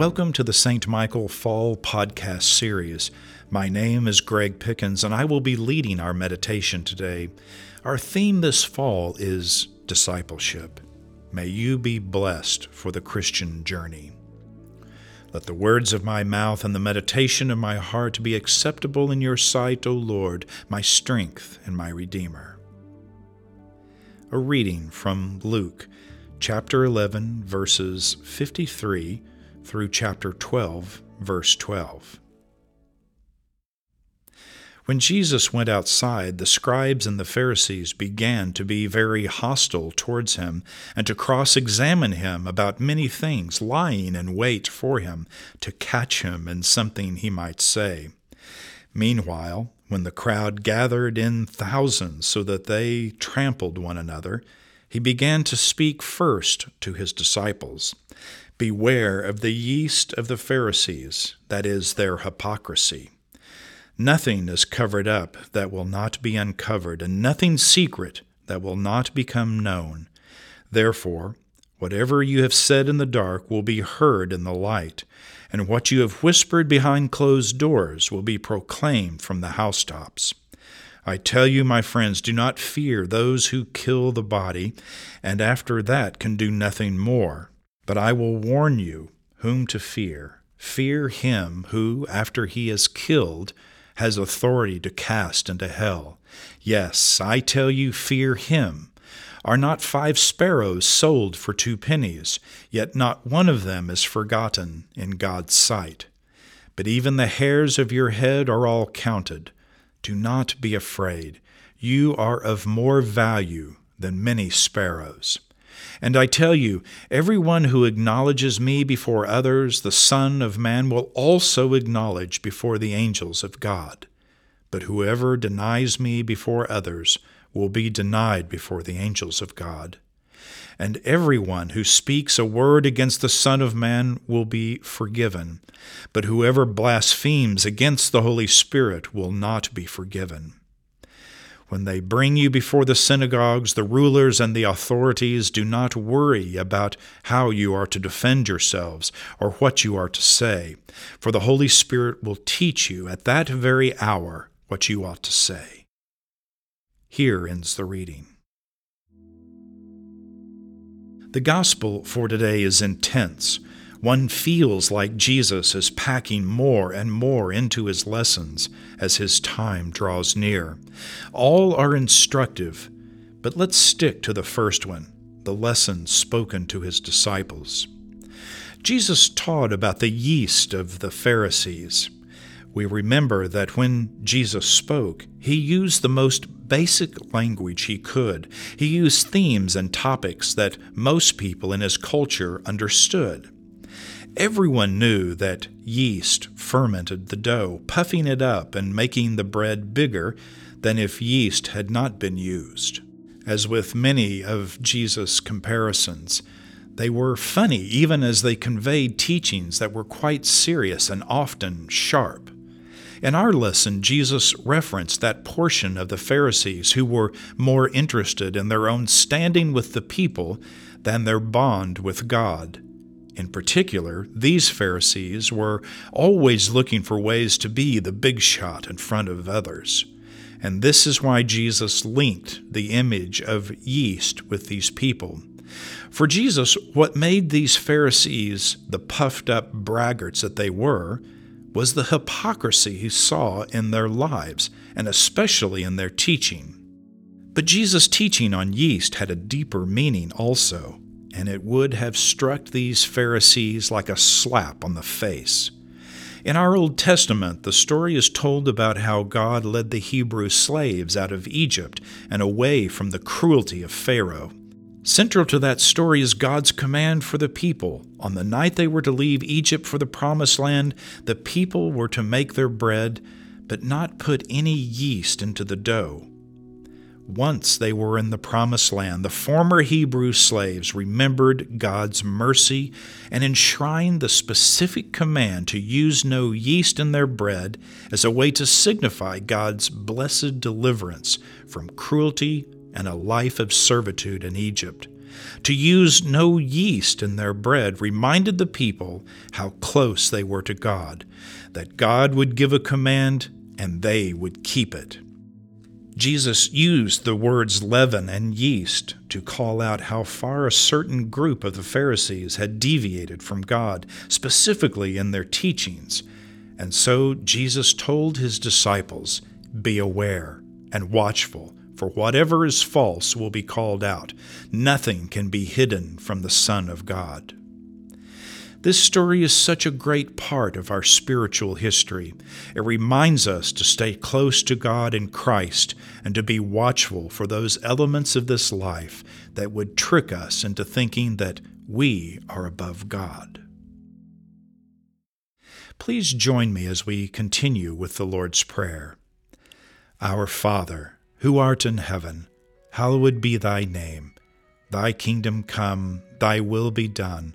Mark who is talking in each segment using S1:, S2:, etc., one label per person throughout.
S1: Welcome to the St. Michael Fall Podcast Series. My name is Greg Pickens, and I will be leading our meditation today. Our theme this fall is discipleship. May you be blessed for the Christian journey. Let the words of my mouth and the meditation of my heart be acceptable in your sight, O Lord, my strength and my Redeemer. A reading from Luke chapter 11, verses 53 through chapter 12, verse 12. When Jesus went outside, the scribes and the Pharisees began to be very hostile towards him and to cross examine him about many things, lying in wait for him to catch him in something he might say. Meanwhile, when the crowd gathered in thousands so that they trampled one another, he began to speak first to his disciples Beware of the yeast of the Pharisees, that is, their hypocrisy. Nothing is covered up that will not be uncovered, and nothing secret that will not become known. Therefore, whatever you have said in the dark will be heard in the light, and what you have whispered behind closed doors will be proclaimed from the housetops. I tell you, my friends, do not fear those who kill the body, and after that can do nothing more. But I will warn you whom to fear. Fear him who, after he is killed, has authority to cast into hell. Yes, I tell you, fear him. Are not five sparrows sold for two pennies? Yet not one of them is forgotten in God's sight. But even the hairs of your head are all counted. Do not be afraid. You are of more value than many sparrows. And I tell you, every one who acknowledges me before others, the Son of Man will also acknowledge before the angels of God. But whoever denies me before others will be denied before the angels of God. And everyone who speaks a word against the Son of Man will be forgiven, but whoever blasphemes against the Holy Spirit will not be forgiven. When they bring you before the synagogues, the rulers and the authorities, do not worry about how you are to defend yourselves or what you are to say, for the Holy Spirit will teach you at that very hour what you ought to say. Here ends the reading. The gospel for today is intense. One feels like Jesus is packing more and more into his lessons as his time draws near. All are instructive, but let's stick to the first one the lesson spoken to his disciples. Jesus taught about the yeast of the Pharisees. We remember that when Jesus spoke, he used the most basic language he could. He used themes and topics that most people in his culture understood. Everyone knew that yeast fermented the dough, puffing it up and making the bread bigger than if yeast had not been used. As with many of Jesus' comparisons, they were funny even as they conveyed teachings that were quite serious and often sharp. In our lesson, Jesus referenced that portion of the Pharisees who were more interested in their own standing with the people than their bond with God. In particular, these Pharisees were always looking for ways to be the big shot in front of others. And this is why Jesus linked the image of yeast with these people. For Jesus, what made these Pharisees the puffed up braggarts that they were was the hypocrisy he saw in their lives, and especially in their teaching. But Jesus' teaching on yeast had a deeper meaning also, and it would have struck these Pharisees like a slap on the face. In our Old Testament, the story is told about how God led the Hebrew slaves out of Egypt and away from the cruelty of Pharaoh. Central to that story is God's command for the people. On the night they were to leave Egypt for the Promised Land, the people were to make their bread, but not put any yeast into the dough. Once they were in the Promised Land, the former Hebrew slaves remembered God's mercy and enshrined the specific command to use no yeast in their bread as a way to signify God's blessed deliverance from cruelty and a life of servitude in Egypt. To use no yeast in their bread reminded the people how close they were to God, that God would give a command and they would keep it. Jesus used the words leaven and yeast to call out how far a certain group of the Pharisees had deviated from God, specifically in their teachings. And so Jesus told his disciples, Be aware and watchful, for whatever is false will be called out. Nothing can be hidden from the Son of God. This story is such a great part of our spiritual history. It reminds us to stay close to God in Christ and to be watchful for those elements of this life that would trick us into thinking that we are above God. Please join me as we continue with the Lord's Prayer. Our Father, who art in heaven, hallowed be thy name. Thy kingdom come, thy will be done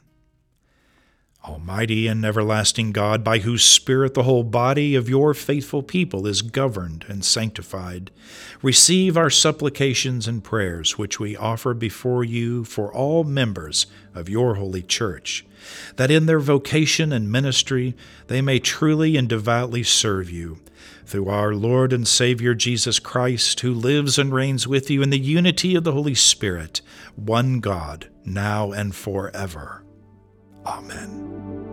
S1: Almighty and everlasting God, by whose Spirit the whole body of your faithful people is governed and sanctified, receive our supplications and prayers which we offer before you for all members of your holy church, that in their vocation and ministry they may truly and devoutly serve you. Through our Lord and Savior Jesus Christ, who lives and reigns with you in the unity of the Holy Spirit, one God, now and forever. Amen.